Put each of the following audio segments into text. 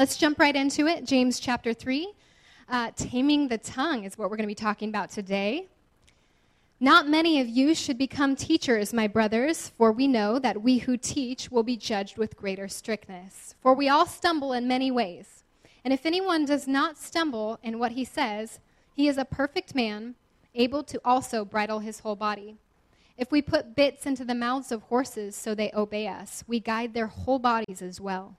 Let's jump right into it. James chapter 3. Uh, taming the tongue is what we're going to be talking about today. Not many of you should become teachers, my brothers, for we know that we who teach will be judged with greater strictness. For we all stumble in many ways. And if anyone does not stumble in what he says, he is a perfect man, able to also bridle his whole body. If we put bits into the mouths of horses so they obey us, we guide their whole bodies as well.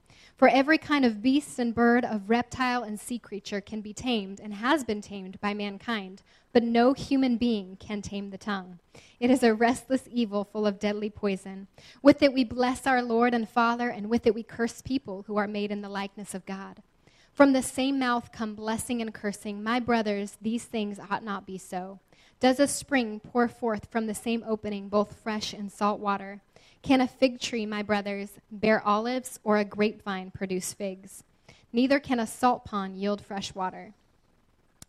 For every kind of beast and bird, of reptile and sea creature can be tamed and has been tamed by mankind, but no human being can tame the tongue. It is a restless evil full of deadly poison. With it we bless our Lord and Father, and with it we curse people who are made in the likeness of God. From the same mouth come blessing and cursing. My brothers, these things ought not be so. Does a spring pour forth from the same opening both fresh and salt water? Can a fig tree, my brothers, bear olives, or a grapevine produce figs? Neither can a salt pond yield fresh water.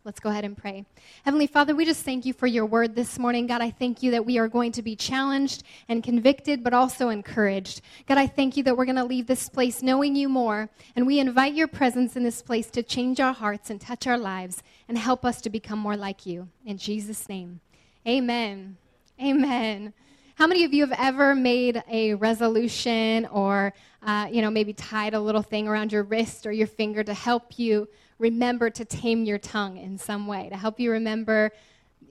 Let's go ahead and pray. Heavenly Father, we just thank you for your word this morning. God, I thank you that we are going to be challenged and convicted, but also encouraged. God, I thank you that we're going to leave this place knowing you more. And we invite your presence in this place to change our hearts and touch our lives and help us to become more like you. In Jesus' name, amen. Amen. How many of you have ever made a resolution or, uh, you know, maybe tied a little thing around your wrist or your finger to help you remember to tame your tongue in some way, to help you remember.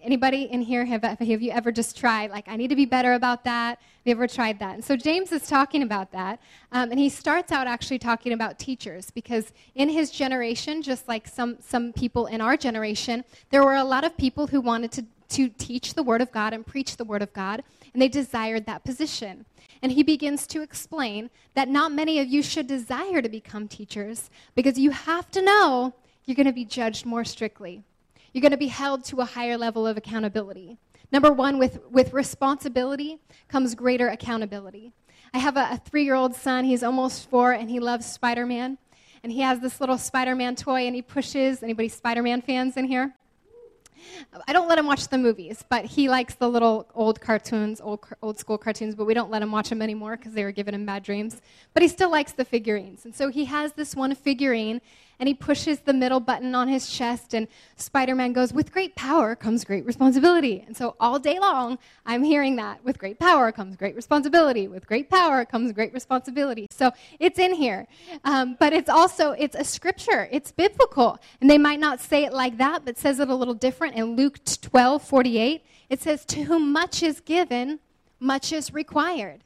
Anybody in here have, have you ever just tried, like, I need to be better about that? Have you ever tried that? And so James is talking about that. Um, and he starts out actually talking about teachers because in his generation, just like some, some people in our generation, there were a lot of people who wanted to, to teach the Word of God and preach the Word of God, and they desired that position. And he begins to explain that not many of you should desire to become teachers because you have to know you're going to be judged more strictly. You're going to be held to a higher level of accountability. Number one, with, with responsibility comes greater accountability. I have a, a three year old son. He's almost four, and he loves Spider Man. And he has this little Spider Man toy, and he pushes. Anybody Spider Man fans in here? I don't let him watch the movies, but he likes the little old cartoons, old, old school cartoons, but we don't let him watch them anymore because they were giving him bad dreams. But he still likes the figurines. And so he has this one figurine, and he pushes the middle button on his chest, and Spider Man goes, With great power comes great responsibility. And so all day long, I'm hearing that. With great power comes great responsibility. With great power comes great responsibility. So it's in here. Um, but it's also, it's a scripture, it's biblical. And they might not say it like that, but says it a little different. In Luke 12 48, it says, To whom much is given, much is required.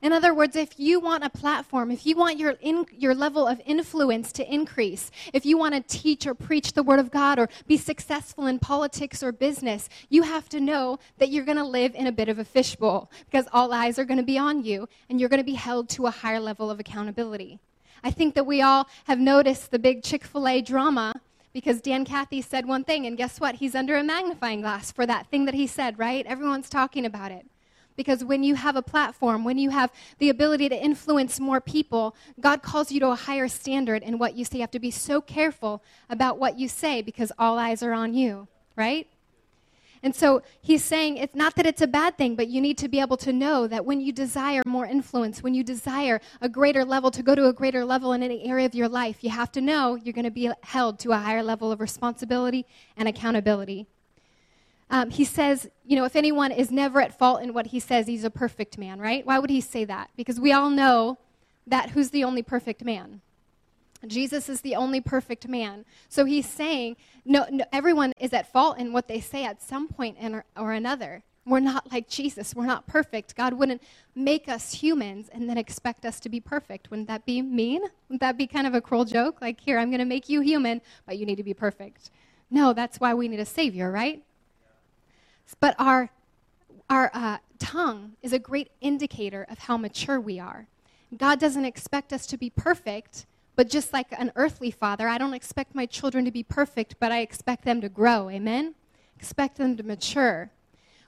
In other words, if you want a platform, if you want your, in, your level of influence to increase, if you want to teach or preach the Word of God or be successful in politics or business, you have to know that you're going to live in a bit of a fishbowl because all eyes are going to be on you and you're going to be held to a higher level of accountability. I think that we all have noticed the big Chick fil A drama because Dan Cathy said one thing, and guess what? He's under a magnifying glass for that thing that he said, right? Everyone's talking about it. Because when you have a platform, when you have the ability to influence more people, God calls you to a higher standard in what you say. You have to be so careful about what you say because all eyes are on you, right? And so he's saying it's not that it's a bad thing, but you need to be able to know that when you desire more influence, when you desire a greater level, to go to a greater level in any area of your life, you have to know you're going to be held to a higher level of responsibility and accountability. Um, he says, you know, if anyone is never at fault in what he says, he's a perfect man, right? Why would he say that? Because we all know that who's the only perfect man? Jesus is the only perfect man. So he's saying, no, no everyone is at fault in what they say at some point or, or another. We're not like Jesus. We're not perfect. God wouldn't make us humans and then expect us to be perfect. Wouldn't that be mean? Wouldn't that be kind of a cruel joke? Like, here, I'm going to make you human, but you need to be perfect. No, that's why we need a Savior, right? But our, our uh, tongue is a great indicator of how mature we are. God doesn't expect us to be perfect, But just like an earthly father, I don't expect my children to be perfect, but I expect them to grow. Amen? Expect them to mature.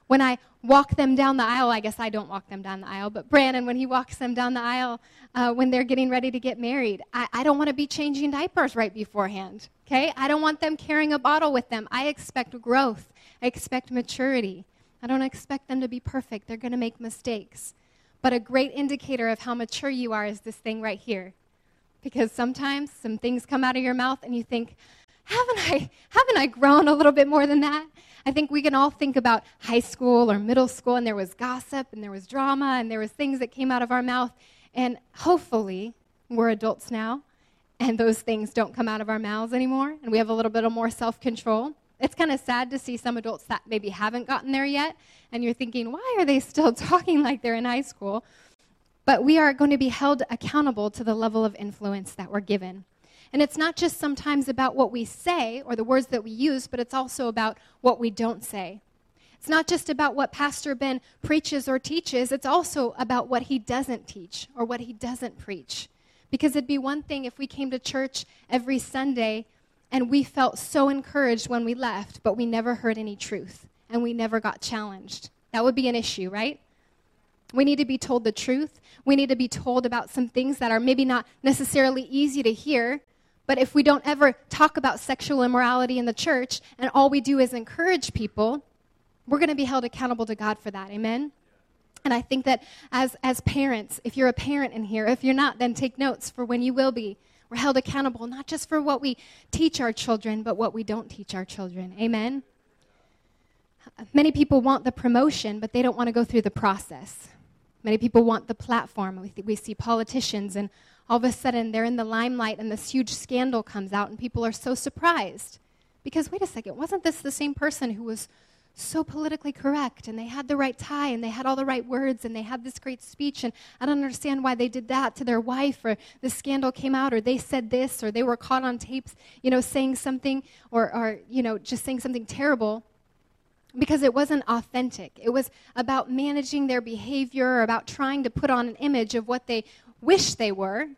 When I walk them down the aisle, I guess I don't walk them down the aisle, but Brandon, when he walks them down the aisle uh, when they're getting ready to get married, I, I don't want to be changing diapers right beforehand. Okay? I don't want them carrying a bottle with them. I expect growth, I expect maturity. I don't expect them to be perfect. They're going to make mistakes. But a great indicator of how mature you are is this thing right here because sometimes some things come out of your mouth and you think, haven't I, haven't I grown a little bit more than that? I think we can all think about high school or middle school, and there was gossip and there was drama and there was things that came out of our mouth. And hopefully, we're adults now, and those things don't come out of our mouths anymore, and we have a little bit of more self control. It's kind of sad to see some adults that maybe haven't gotten there yet, and you're thinking, why are they still talking like they're in high school? But we are going to be held accountable to the level of influence that we're given. And it's not just sometimes about what we say or the words that we use, but it's also about what we don't say. It's not just about what Pastor Ben preaches or teaches, it's also about what he doesn't teach or what he doesn't preach. Because it'd be one thing if we came to church every Sunday and we felt so encouraged when we left, but we never heard any truth and we never got challenged. That would be an issue, right? We need to be told the truth. We need to be told about some things that are maybe not necessarily easy to hear. But if we don't ever talk about sexual immorality in the church and all we do is encourage people, we're going to be held accountable to God for that. Amen? And I think that as, as parents, if you're a parent in here, if you're not, then take notes for when you will be. We're held accountable not just for what we teach our children, but what we don't teach our children. Amen? Many people want the promotion, but they don't want to go through the process. Many people want the platform. We, we see politicians, and all of a sudden they're in the limelight, and this huge scandal comes out, and people are so surprised. Because, wait a second, wasn't this the same person who was so politically correct, and they had the right tie, and they had all the right words, and they had this great speech, and I don't understand why they did that to their wife, or the scandal came out, or they said this, or they were caught on tapes, you know, saying something, or, or you know, just saying something terrible because it wasn't authentic. It was about managing their behavior, or about trying to put on an image of what they wish they were,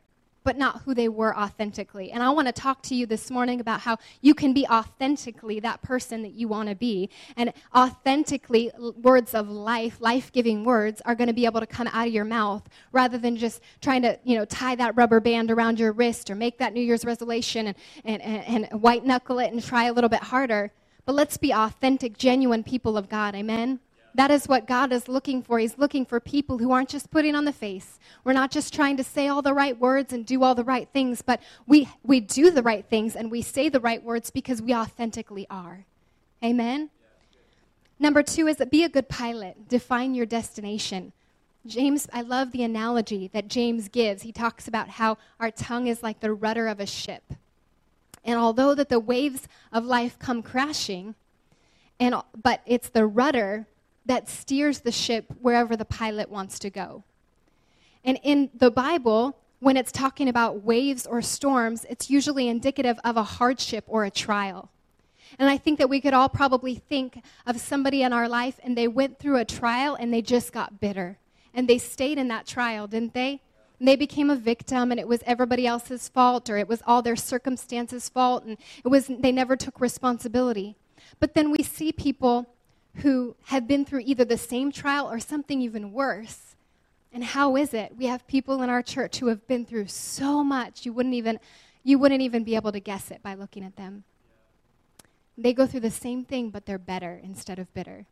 but not who they were authentically. And I want to talk to you this morning about how you can be authentically that person that you want to be. And authentically, words of life, life giving words, are going to be able to come out of your mouth rather than just trying to, you know, tie that rubber band around your wrist or make that New Year's resolution and, and, and, and white knuckle it and try a little bit harder. But let's be authentic, genuine people of God. Amen? That is what God is looking for. He's looking for people who aren't just putting on the face. We're not just trying to say all the right words and do all the right things, but we, we do the right things and we say the right words because we authentically are. Amen? Number two is that be a good pilot. Define your destination. James, I love the analogy that James gives. He talks about how our tongue is like the rudder of a ship. And although that the waves of life come crashing, and, but it's the rudder that steers the ship wherever the pilot wants to go. And in the Bible, when it's talking about waves or storms, it's usually indicative of a hardship or a trial. And I think that we could all probably think of somebody in our life and they went through a trial and they just got bitter. And they stayed in that trial, didn't they? And they became a victim and it was everybody else's fault or it was all their circumstances' fault and it was they never took responsibility. But then we see people who have been through either the same trial or something even worse. And how is it? We have people in our church who have been through so much you wouldn't even you wouldn't even be able to guess it by looking at them. They go through the same thing but they're better instead of bitter.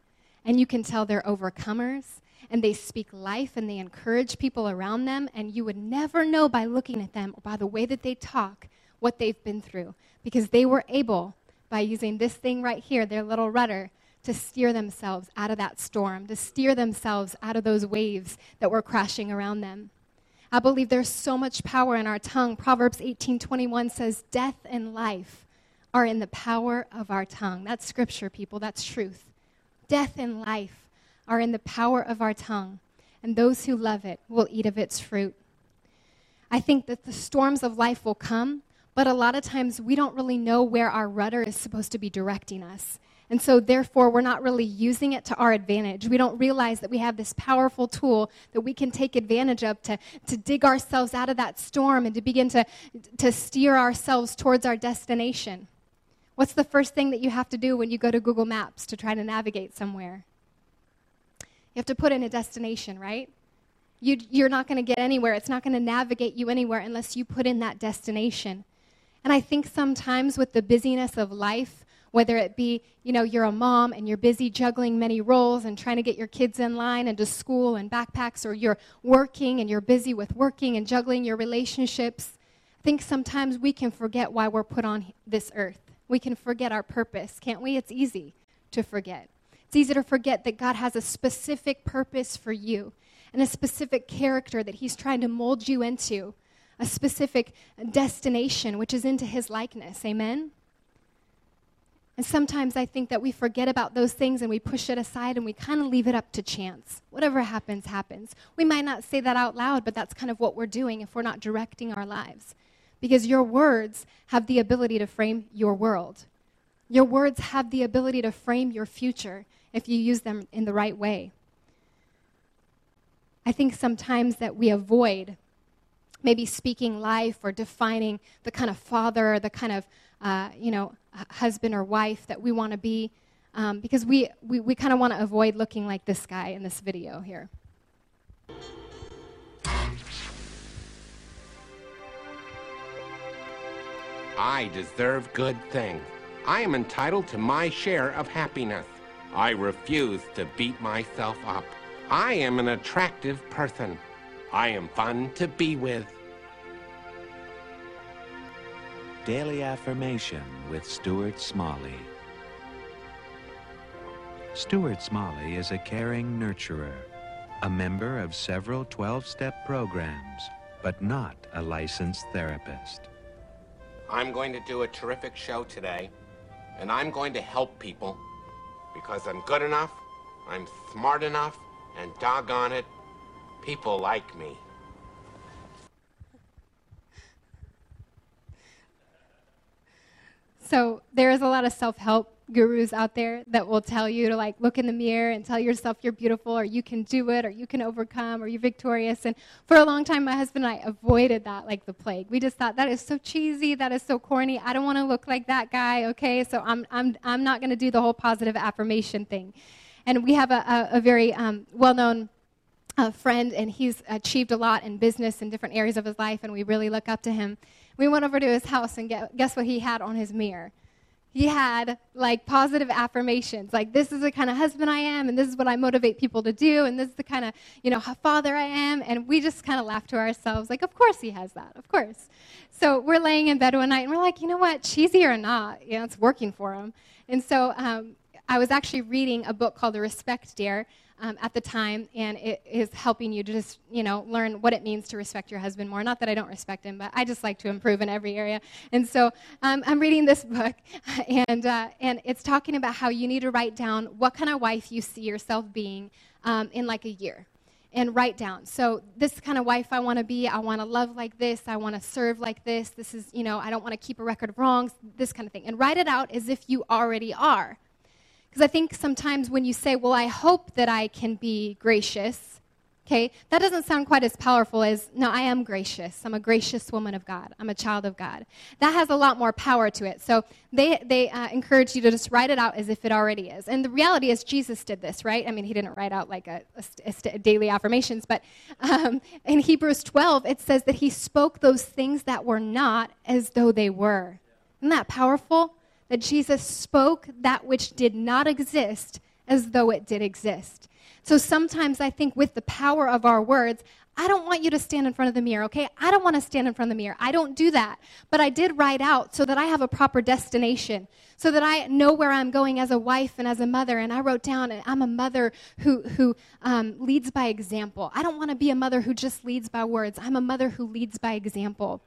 And you can tell they're overcomers and they speak life and they encourage people around them, and you would never know by looking at them or by the way that they talk what they've been through because they were able, by using this thing right here, their little rudder, to steer themselves out of that storm, to steer themselves out of those waves that were crashing around them. I believe there's so much power in our tongue. Proverbs 18:21 says, "Death and life are in the power of our tongue." That's scripture, people. That's truth. Death and life are in the power of our tongue, and those who love it will eat of its fruit. I think that the storms of life will come, but a lot of times we don't really know where our rudder is supposed to be directing us. And so, therefore, we're not really using it to our advantage. We don't realize that we have this powerful tool that we can take advantage of to, to dig ourselves out of that storm and to begin to, to steer ourselves towards our destination. What's the first thing that you have to do when you go to Google Maps to try to navigate somewhere? You have to put in a destination, right? You, are not going to get anywhere. It's not going to navigate you anywhere unless you put in that destination. And I think sometimes with the busyness of life, whether it be, you know, you're a mom and you're busy juggling many roles and trying to get your kids in line and to school and backpacks, or you're working and you're busy with working and juggling your relationships. I think sometimes we can forget why we're put on this earth. We can forget our purpose, can't we? It's easy to forget. It's easy to forget that God has a specific purpose for you and a specific character that He's trying to mold you into, a specific destination, which is into His likeness. Amen? And sometimes I think that we forget about those things and we push it aside and we kind of leave it up to chance. Whatever happens, happens. We might not say that out loud, but that's kind of what we're doing if we're not directing our lives. Because your words have the ability to frame your world. Your words have the ability to frame your future if you use them in the right way. I think sometimes that we avoid maybe speaking life or defining the kind of father the kind of uh, you know husband or wife that we want to be um, because we, we, we kind of want to avoid looking like this guy in this video here. I deserve good things. I am entitled to my share of happiness. I refuse to beat myself up. I am an attractive person. I am fun to be with. Daily Affirmation with Stuart Smalley. Stuart Smalley is a caring nurturer, a member of several 12 step programs, but not a licensed therapist. I'm going to do a terrific show today, and I'm going to help people because I'm good enough, I'm smart enough, and doggone it, people like me. So there is a lot of self-help gurus out there that will tell you to like look in the mirror and tell yourself you're beautiful or you can do it or you can overcome or you're victorious and for a long time my husband and I avoided that like the plague. We just thought that is so cheesy, that is so corny. I don't want to look like that guy, okay? So I'm I'm I'm not going to do the whole positive affirmation thing. And we have a, a, a very um, well-known uh, friend and he's achieved a lot in business in different areas of his life and we really look up to him. We went over to his house and guess what he had on his mirror? he had like positive affirmations like this is the kind of husband i am and this is what i motivate people to do and this is the kind of you know father i am and we just kind of laughed to ourselves like of course he has that of course. So we're laying in bed one night and we're like you know what cheesy or not you know it's working for him. And so um, i was actually reading a book called the respect dare um, at the time, and it is helping you to just, you know, learn what it means to respect your husband more. Not that I don't respect him, but I just like to improve in every area. And so um, I'm reading this book, and, uh, and it's talking about how you need to write down what kind of wife you see yourself being um, in like a year and write down. So this kind of wife I want to be. I want to love like this. I want to serve like this. This is, you know, I don't want to keep a record of wrongs, this kind of thing. And write it out as if you already are. Because I think sometimes when you say, well, I hope that I can be gracious, okay, that doesn't sound quite as powerful as, no, I am gracious. I'm a gracious woman of God. I'm a child of God. That has a lot more power to it. So they, they uh, encourage you to just write it out as if it already is. And the reality is, Jesus did this, right? I mean, he didn't write out like a, a, a daily affirmations, but um, in Hebrews 12, it says that he spoke those things that were not as though they were. Isn't that powerful? That Jesus spoke that which did not exist as though it did exist. So sometimes I think with the power of our words, I don't want you to stand in front of the mirror, okay? I don't want to stand in front of the mirror. I don't do that. But I did write out so that I have a proper destination, so that I know where I'm going as a wife and as a mother. And I wrote down, I'm a mother who, who um, leads by example. I don't want to be a mother who just leads by words. I'm a mother who leads by example.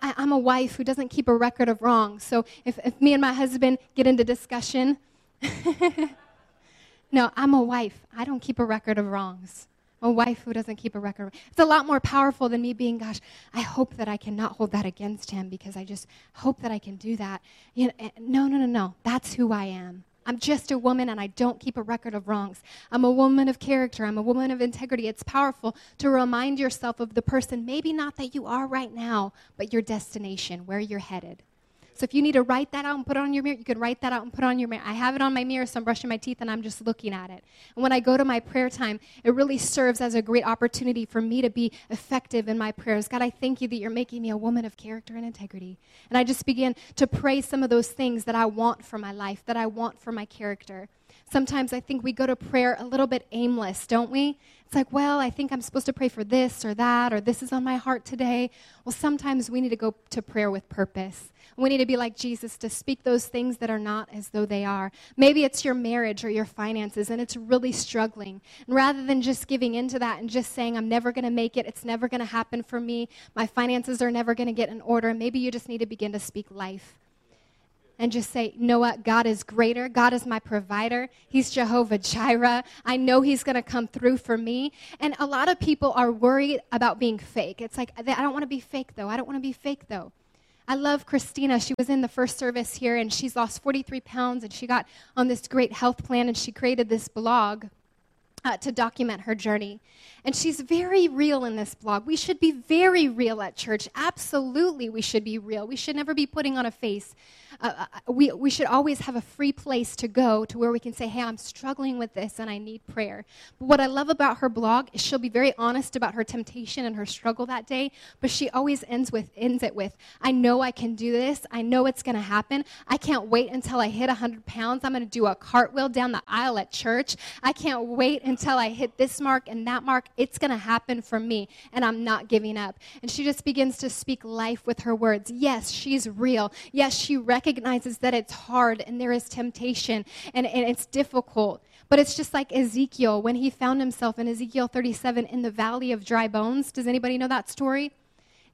I, am a wife who doesn't keep a record of wrongs. So if, if me and my husband get into discussion, no, I'm a wife. I don't keep a record of wrongs. A wife who doesn't keep a record. It's a lot more powerful than me being, gosh, I hope that I cannot hold that against him because I just hope that I can do that. You know, eh, no, no, no, no. That's who I am. I'm just a woman and I don't keep a record of wrongs. I'm a woman of character. I'm a woman of integrity. It's powerful to remind yourself of the person, maybe not that you are right now, but your destination, where you're headed. So if you need to write that out and put it on your mirror, you can write that out and put on your mirror. I have it on my mirror, so I'm brushing my teeth and I'm just looking at it. And when I go to my prayer time, it really serves as a great opportunity for me to be effective in my prayers. God, I thank you that you're making me a woman of character and integrity. And I just begin to pray some of those things that I want for my life, that I want for my character. Sometimes I think we go to prayer a little bit aimless, don't we? It's like, well, I think I'm supposed to pray for this or that, or this is on my heart today. Well, sometimes we need to go to prayer with purpose. We need to be like Jesus to speak those things that are not as though they are. Maybe it's your marriage or your finances and it's really struggling. And rather than just giving into that and just saying, I'm never going to make it, it's never going to happen for me, my finances are never going to get in order, maybe you just need to begin to speak life and just say, you know what? God is greater. God is my provider. He's Jehovah Jireh. I know He's going to come through for me. And a lot of people are worried about being fake. It's like, I don't want to be fake, though. I don't want to be fake, though. I love Christina. She was in the first service here and she's lost 43 pounds and she got on this great health plan and she created this blog. Uh, to document her journey. And she's very real in this blog. We should be very real at church. Absolutely, we should be real. We should never be putting on a face. Uh, uh, we, we should always have a free place to go to where we can say, hey, I'm struggling with this and I need prayer. But what I love about her blog is she'll be very honest about her temptation and her struggle that day, but she always ends, with, ends it with, I know I can do this. I know it's going to happen. I can't wait until I hit 100 pounds. I'm going to do a cartwheel down the aisle at church. I can't wait until I hit this mark and that mark. It's going to happen for me, and I'm not giving up. And she just begins to speak life with her words. Yes, she's real. Yes, she recognizes that it's hard and there is temptation and, and it's difficult. But it's just like Ezekiel when he found himself in Ezekiel 37 in the valley of dry bones. Does anybody know that story?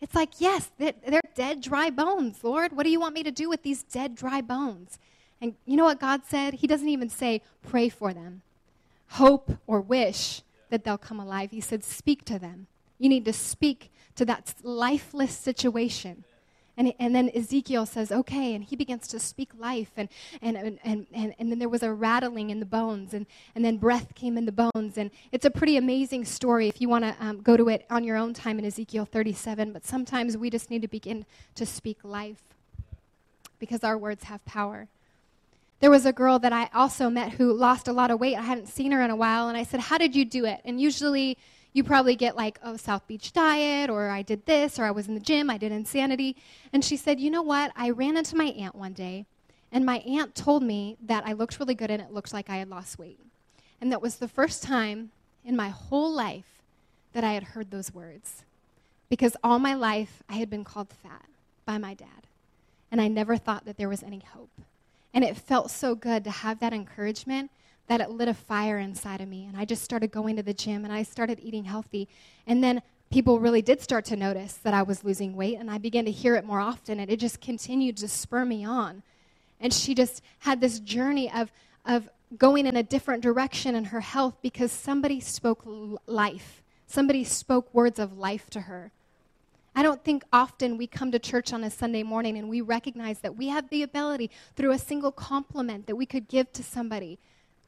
It's like, yes, they're dead, dry bones, Lord. What do you want me to do with these dead, dry bones? And you know what God said? He doesn't even say, pray for them, hope or wish that they'll come alive. He said, Speak to them. You need to speak to that lifeless situation. And, and then Ezekiel says, okay, and he begins to speak life. And, and, and, and, and then there was a rattling in the bones, and, and then breath came in the bones. And it's a pretty amazing story if you want to um, go to it on your own time in Ezekiel 37. But sometimes we just need to begin to speak life because our words have power. There was a girl that I also met who lost a lot of weight. I hadn't seen her in a while, and I said, How did you do it? And usually you probably get like, Oh, South Beach diet, or I did this, or I was in the gym, I did insanity. And she said, You know what? I ran into my aunt one day, and my aunt told me that I looked really good and it looked like I had lost weight. And that was the first time in my whole life that I had heard those words. Because all my life I had been called fat by my dad. And I never thought that there was any hope. And it felt so good to have that encouragement that it lit a fire inside of me. And I just started going to the gym and I started eating healthy. And then people really did start to notice that I was losing weight and I began to hear it more often and it just continued to spur me on. And she just had this journey of, of going in a different direction in her health because somebody spoke life. Somebody spoke words of life to her. I don't think often we come to church on a Sunday morning and we recognize that we have the ability through a single compliment that we could give to somebody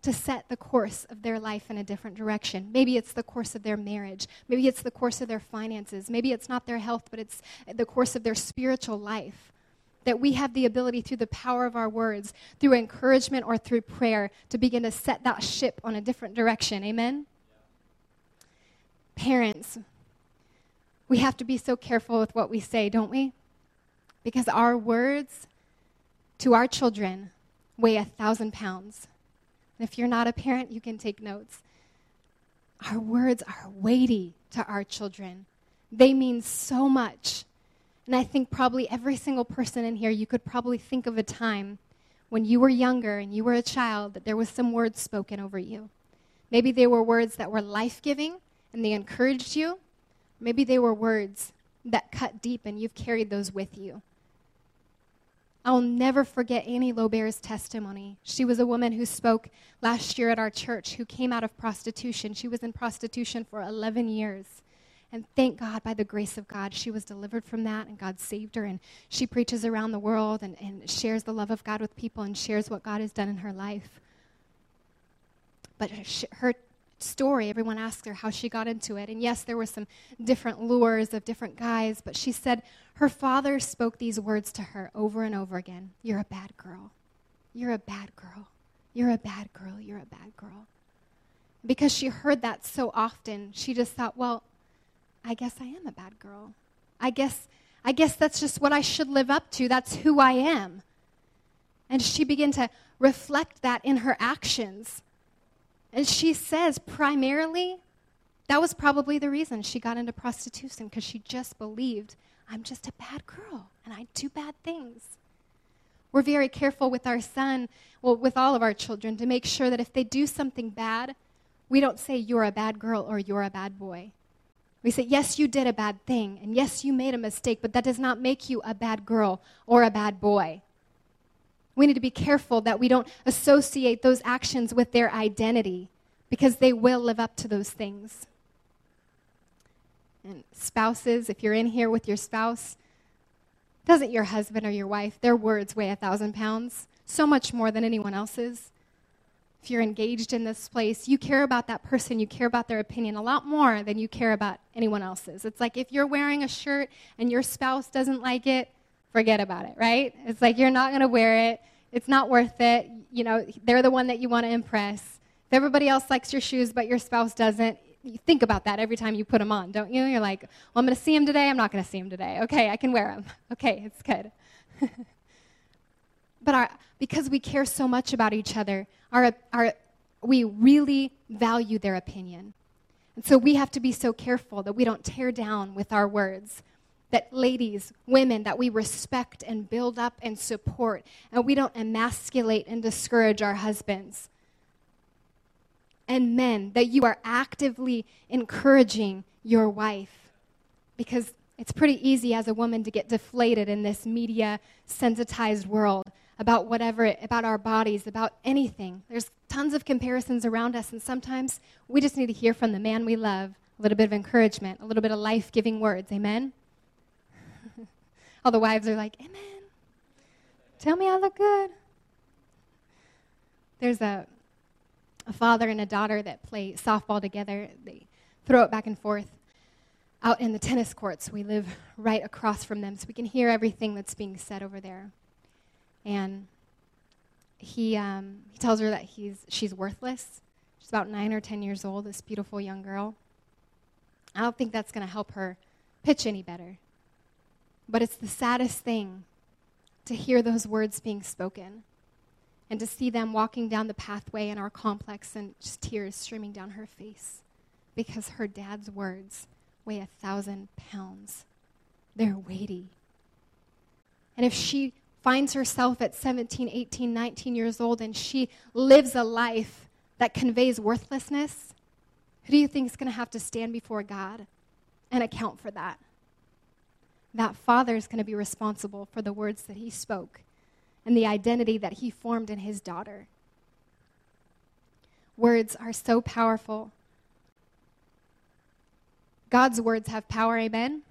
to set the course of their life in a different direction. Maybe it's the course of their marriage. Maybe it's the course of their finances. Maybe it's not their health, but it's the course of their spiritual life. That we have the ability through the power of our words, through encouragement or through prayer, to begin to set that ship on a different direction. Amen? Parents, we have to be so careful with what we say, don't we? Because our words to our children weigh a thousand pounds. And if you're not a parent, you can take notes. Our words are weighty to our children, they mean so much. And I think probably every single person in here, you could probably think of a time when you were younger and you were a child that there was some words spoken over you. Maybe they were words that were life giving and they encouraged you. Maybe they were words that cut deep and you've carried those with you. I'll never forget Annie Lobert's testimony. She was a woman who spoke last year at our church who came out of prostitution. She was in prostitution for 11 years. And thank God, by the grace of God, she was delivered from that and God saved her. And she preaches around the world and, and shares the love of God with people and shares what God has done in her life. But her story, everyone asks her how she got into it. And yes, there were some different lures of different guys, but she said her father spoke these words to her over and over again You're a bad girl. You're a bad girl. You're a bad girl. You're a bad girl. Because she heard that so often, she just thought, well, I guess I am a bad girl. I guess, I guess that's just what I should live up to. That's who I am. And she began to reflect that in her actions. And she says, primarily, that was probably the reason she got into prostitution, because she just believed, I'm just a bad girl and I do bad things. We're very careful with our son, well, with all of our children, to make sure that if they do something bad, we don't say, You're a bad girl or You're a bad boy. We say, Yes, you did a bad thing, and yes, you made a mistake, but that does not make you a bad girl or a bad boy. We need to be careful that we don't associate those actions with their identity because they will live up to those things. And spouses, if you're in here with your spouse, doesn't your husband or your wife, their words weigh a thousand pounds? So much more than anyone else's. If you're engaged in this place, you care about that person, you care about their opinion a lot more than you care about anyone else's. It's like if you're wearing a shirt and your spouse doesn't like it, forget about it, right? It's like you're not going to wear it. It's not worth it. You know, they're the one that you want to impress. If everybody else likes your shoes but your spouse doesn't, you think about that every time you put them on, don't you? You're like, well, I'm going to see him today. I'm not going to see him today. Okay, I can wear them. Okay, it's good. but our, because we care so much about each other, our, our, we really value their opinion. And so we have to be so careful that we don't tear down with our words that ladies, women, that we respect and build up and support, and we don't emasculate and discourage our husbands. And men, that you are actively encouraging your wife. Because it's pretty easy as a woman to get deflated in this media sensitized world about whatever, about our bodies, about anything. There's tons of comparisons around us, and sometimes we just need to hear from the man we love a little bit of encouragement, a little bit of life giving words. Amen? All the wives are like, Amen. Tell me I look good. There's a, a father and a daughter that play softball together. They throw it back and forth out in the tennis courts. We live right across from them, so we can hear everything that's being said over there. And he, um, he tells her that he's, she's worthless. She's about nine or ten years old, this beautiful young girl. I don't think that's going to help her pitch any better. But it's the saddest thing to hear those words being spoken and to see them walking down the pathway in our complex and just tears streaming down her face because her dad's words weigh a thousand pounds. They're weighty. And if she finds herself at 17, 18, 19 years old and she lives a life that conveys worthlessness, who do you think is going to have to stand before God and account for that? That father is going to be responsible for the words that he spoke and the identity that he formed in his daughter. Words are so powerful. God's words have power, amen?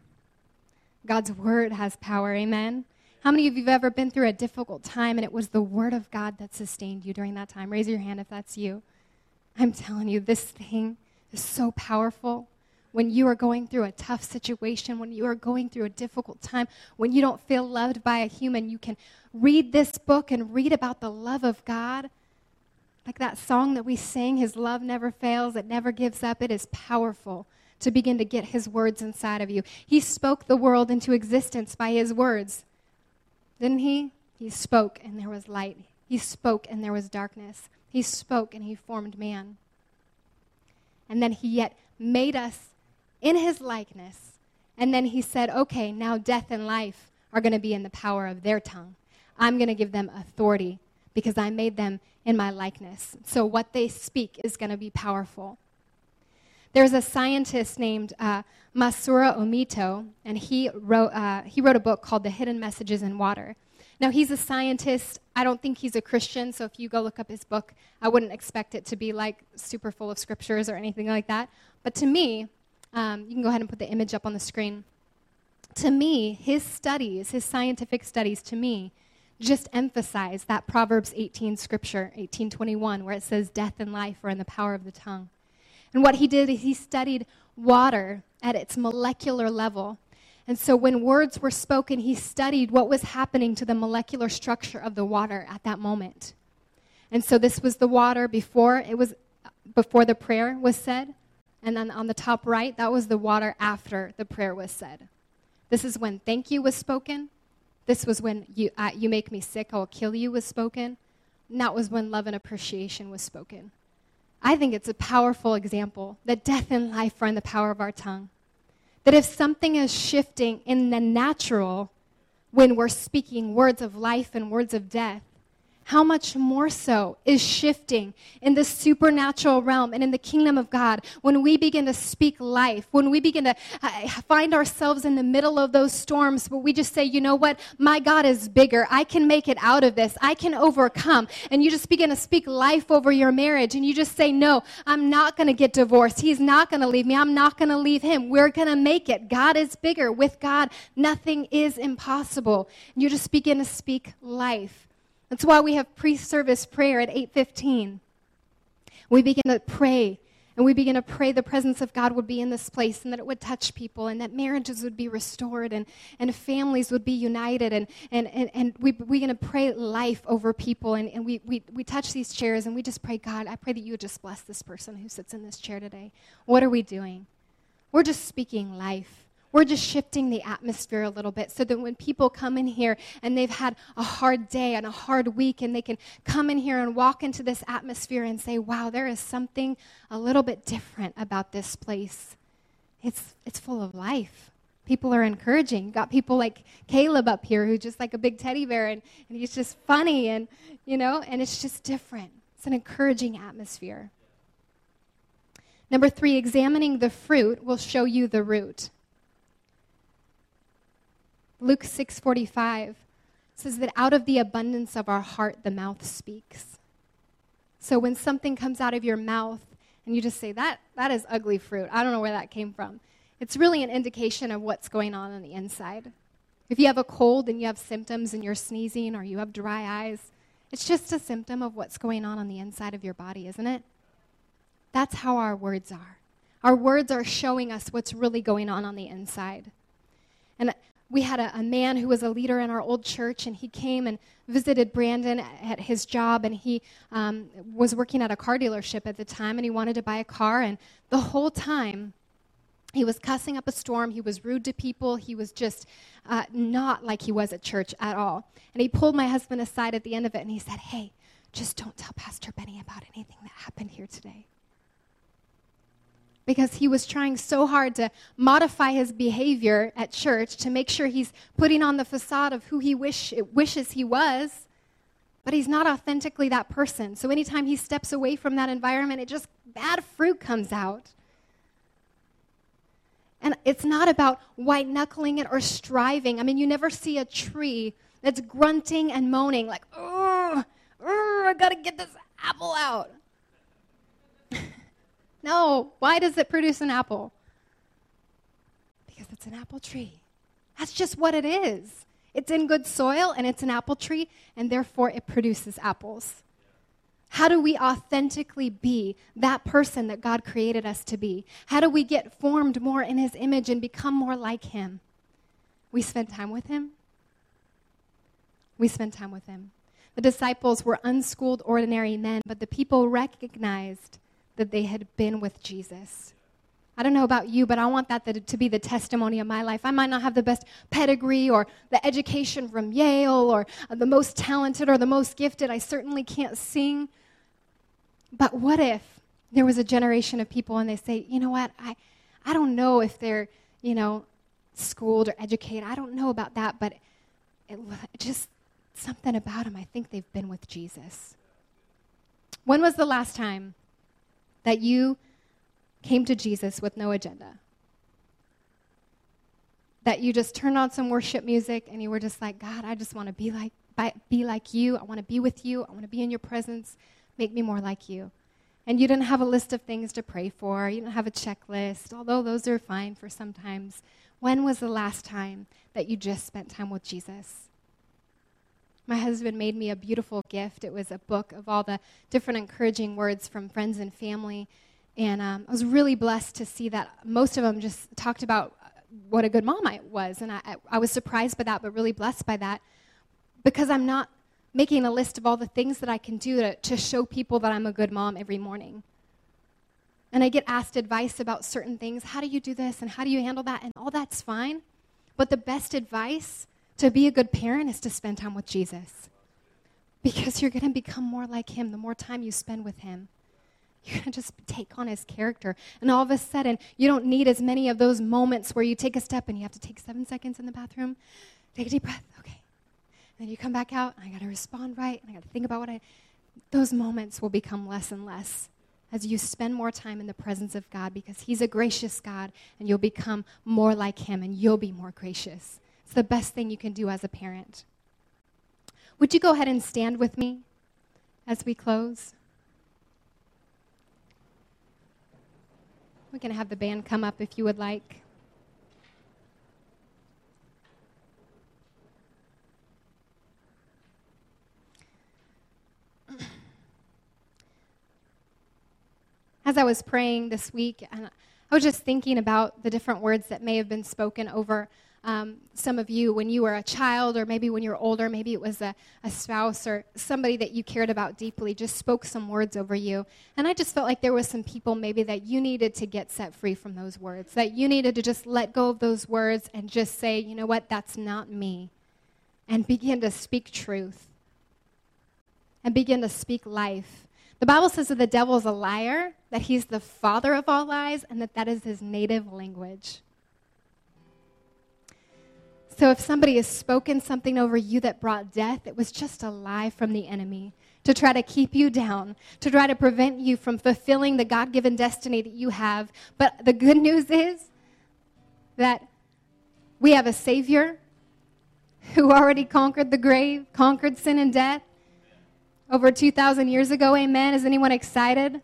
God's word has power, amen? How many of you have ever been through a difficult time and it was the word of God that sustained you during that time? Raise your hand if that's you. I'm telling you, this thing is so powerful when you are going through a tough situation, when you are going through a difficult time, when you don't feel loved by a human, you can read this book and read about the love of God. Like that song that we sing, His love never fails, it never gives up. It is powerful to begin to get His words inside of you. He spoke the world into existence by His words, didn't He? He spoke and there was light. He spoke and there was darkness. He spoke and He formed man. And then He yet made us in his likeness. And then he said, okay, now death and life are going to be in the power of their tongue. I'm going to give them authority because I made them in my likeness. So what they speak is going to be powerful. There's a scientist named uh, Masaru Emoto, and he wrote, uh, he wrote a book called The Hidden Messages in Water. Now, he's a scientist. I don't think he's a Christian, so if you go look up his book, I wouldn't expect it to be like super full of scriptures or anything like that. But to me, Um, you can go ahead and put the image up on the screen. To me, his studies, his scientific studies, to me, just emphasize that Proverbs 18 scripture, 1821, where it says, Death and life are in the power of the tongue. And what he did is he studied water at its molecular level. And so when words were spoken, he studied what was happening to the molecular structure of the water at that moment. And so this was the water before it was before the prayer was said. And then on the top right, that was the water after the prayer was said. This is when thank you was spoken. This was when you, uh, you make me sick, I'll kill you was spoken. And that was when love and appreciation was spoken. I think it's a powerful example that death and life are in the power of our tongue. That if something is shifting in the natural when we're speaking words of life and words of death, how much more so is shifting in the supernatural realm and in the kingdom of God when we begin to speak life, when we begin to uh, find ourselves in the middle of those storms, but we just say, you know what? My God is bigger. I can make it out of this. I can overcome. And you just begin to speak life over your marriage and you just say, no, I'm not going to get divorced. He's not going to leave me. I'm not going to leave him. We're going to make it. God is bigger. With God, nothing is impossible. And you just begin to speak life. That's why we have pre-service prayer at 8:15. We begin to pray and we begin to pray the presence of God would be in this place and that it would touch people and that marriages would be restored and, and families would be united. And, and, and, and we, we're going to pray life over people. And, and we, we, we touch these chairs and we just pray, God, I pray that you would just bless this person who sits in this chair today. What are we doing? We're just speaking life. We're just shifting the atmosphere a little bit so that when people come in here and they've had a hard day and a hard week, and they can come in here and walk into this atmosphere and say, wow, there is something a little bit different about this place. It's, it's full of life. People are encouraging. You got people like Caleb up here who's just like a big teddy bear and, and he's just funny and, you know, and it's just different. It's an encouraging atmosphere. Number three, examining the fruit will show you the root. Luke 6:45 says that out of the abundance of our heart the mouth speaks. So when something comes out of your mouth and you just say that that is ugly fruit. I don't know where that came from. It's really an indication of what's going on on the inside. If you have a cold and you have symptoms and you're sneezing or you have dry eyes, it's just a symptom of what's going on on the inside of your body, isn't it? That's how our words are. Our words are showing us what's really going on on the inside. And we had a, a, man who was a leader in our old church, and he came and visited Brandon at his job, and he um, was working at a car dealership at the time, and he wanted to buy a car, and the whole time he was cussing up a storm. He was rude to people. He was just uh, not like he was at church at all. And he pulled my husband aside at the end of it, and he said, "Hey, just don't tell Pastor Benny about anything that happened here today." Because he was trying so hard to modify his behavior at church to make sure he's putting on the facade of who he wish, wishes he was, but he's not authentically that person. So anytime he steps away from that environment, it just bad fruit comes out. And it's not about white knuckling it or striving. I mean, you never see a tree that's grunting and moaning, like, oh, I gotta get this apple out. No. Why does it produce an apple? Because it's an apple tree. That's just what it is. It's in good soil and it's an apple tree, and therefore it produces apples. How do we authentically be that person that God created us to be? How do we get formed more in His image and become more like Him? We spend time with Him. We spend time with Him. The disciples were unschooled, ordinary men, but the people recognized that they had been with Jesus. I don't know about you, but I want that to be the testimony of my life. I might not have the best pedigree or the education from Yale or uh, the most talented or the most gifted. I certainly can't sing. But what if there was a generation of people and they say, you know what, I, I don't know if they're, you know, schooled or educated. I don't know about that, but it, just something about them. I think they've been with Jesus. When was the last time that you came to Jesus with no agenda. That you just turned on some worship music and you were just like, God, I just want to be like, be like you. I want to be with you. I want to be in your presence. Make me more like you. and you didn't have a list of things to pray for, you didn't have a checklist, although those are fine for sometimes, when was the last time that you just spent time with Jesus? My husband made me a beautiful gift. It was a book of all the different encouraging words from friends and family. And um, I was really blessed to see that most of them just talked about what a good mom I was. And I, I was surprised by that, but really blessed by that because I'm not making a list of all the things that I can do to, to show people that I'm a good mom every morning. And I get asked advice about certain things. How do you do this? And how do you handle that? And all that's fine. But the best advice to be a good parent is to spend time with Jesus. Because you're going to become more like him the more time you spend with him. You're going to just take on his character. And all of a sudden, you don't need as many of those moments where you take a step and you have to take seven seconds in the bathroom. Take a deep breath. Okay. And then you come back out, and I got to respond right, and I got to think about what I. Those moments will become less and less as you spend more time in the presence of God because He's a gracious God, and you'll become more like Him, and you'll be more gracious. It's the best thing you can do as a parent. Would you go ahead and stand with me as we close? We can have the band come up if you would like. As I was praying this week, and I was just thinking about the different words that may have been spoken over um, some of you when you were a child, or maybe when you're older, maybe it was a, a spouse or somebody that you cared about deeply, just spoke some words over you. And I just felt like there was some people maybe that you needed to get set free from those words, that you needed to just let go of those words and just say, you know what, that's not me. And begin to speak truth and begin to speak life. The Bible says that the devil is a liar, that he's the father of all lies, and that that is his native language. So if somebody has spoken something over you that brought death, it was just a lie from the enemy to try to keep you down, to try to prevent you from fulfilling the God given destiny that you have. But the good news is that we have a Savior who already conquered the grave, conquered sin and death over 2,000 years ago. Amen. Is anyone excited?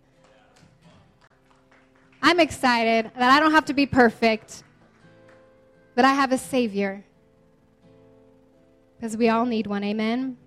I'm excited that I don't have to be perfect, that I have a Savior because we all need one. Amen.